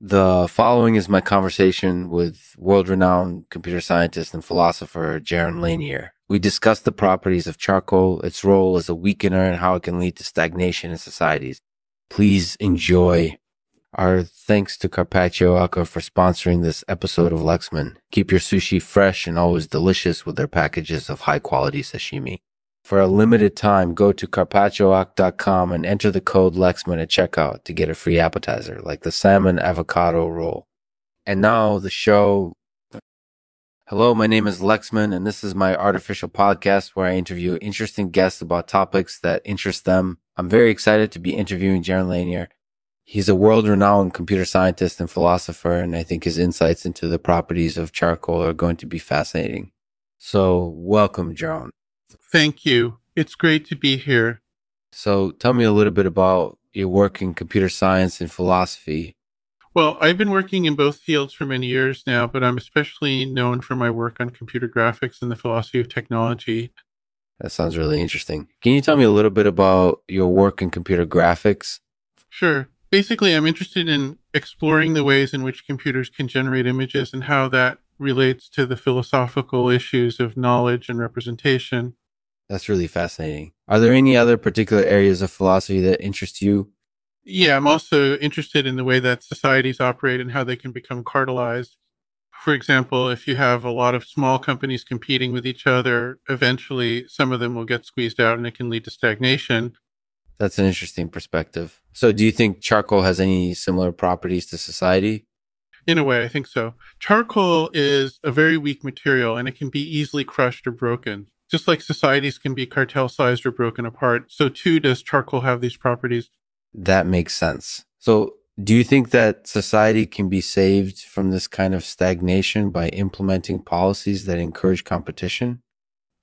The following is my conversation with world renowned computer scientist and philosopher Jaron Lanier. We discuss the properties of charcoal, its role as a weakener, and how it can lead to stagnation in societies. Please enjoy. Our thanks to Carpaccio Acca for sponsoring this episode of Lexman. Keep your sushi fresh and always delicious with their packages of high quality sashimi. For a limited time, go to carpaccioac.com and enter the code Lexman at checkout to get a free appetizer like the salmon avocado roll. And now the show. Hello, my name is Lexman, and this is my artificial podcast where I interview interesting guests about topics that interest them. I'm very excited to be interviewing Jaron Lanier. He's a world renowned computer scientist and philosopher, and I think his insights into the properties of charcoal are going to be fascinating. So, welcome, Jaron. Thank you. It's great to be here. So, tell me a little bit about your work in computer science and philosophy. Well, I've been working in both fields for many years now, but I'm especially known for my work on computer graphics and the philosophy of technology. That sounds really interesting. Can you tell me a little bit about your work in computer graphics? Sure. Basically, I'm interested in exploring the ways in which computers can generate images and how that relates to the philosophical issues of knowledge and representation. That's really fascinating. Are there any other particular areas of philosophy that interest you? Yeah, I'm also interested in the way that societies operate and how they can become cartelized. For example, if you have a lot of small companies competing with each other, eventually some of them will get squeezed out and it can lead to stagnation. That's an interesting perspective. So, do you think charcoal has any similar properties to society? In a way, I think so. Charcoal is a very weak material and it can be easily crushed or broken. Just like societies can be cartelized or broken apart, so too does charcoal have these properties. That makes sense. So, do you think that society can be saved from this kind of stagnation by implementing policies that encourage competition?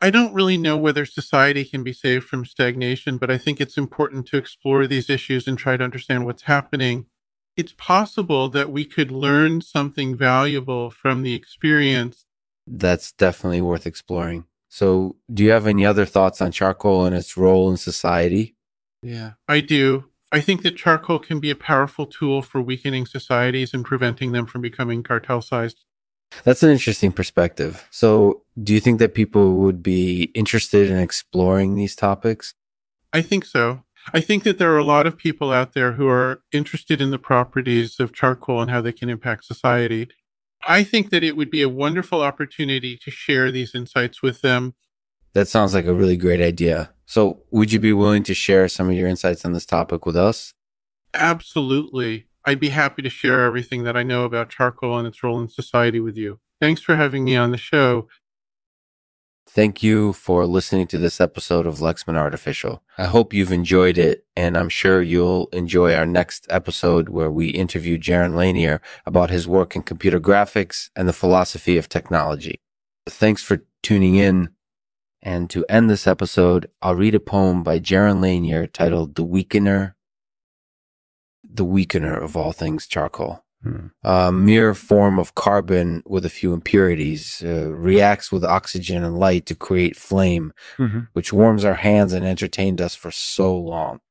I don't really know whether society can be saved from stagnation, but I think it's important to explore these issues and try to understand what's happening. It's possible that we could learn something valuable from the experience. That's definitely worth exploring. So, do you have any other thoughts on charcoal and its role in society? Yeah, I do. I think that charcoal can be a powerful tool for weakening societies and preventing them from becoming cartelized. That's an interesting perspective. So, do you think that people would be interested in exploring these topics? I think so. I think that there are a lot of people out there who are interested in the properties of charcoal and how they can impact society. I think that it would be a wonderful opportunity to share these insights with them. That sounds like a really great idea. So, would you be willing to share some of your insights on this topic with us? Absolutely. I'd be happy to share everything that I know about charcoal and its role in society with you. Thanks for having me on the show. Thank you for listening to this episode of Lexman Artificial. I hope you've enjoyed it, and I'm sure you'll enjoy our next episode where we interview Jaron Lanier about his work in computer graphics and the philosophy of technology. Thanks for tuning in. And to end this episode, I'll read a poem by Jaron Lanier titled The Weakener, The Weakener of All Things Charcoal. Hmm. A mere form of carbon with a few impurities uh, reacts with oxygen and light to create flame, mm-hmm. which warms our hands and entertained us for so long.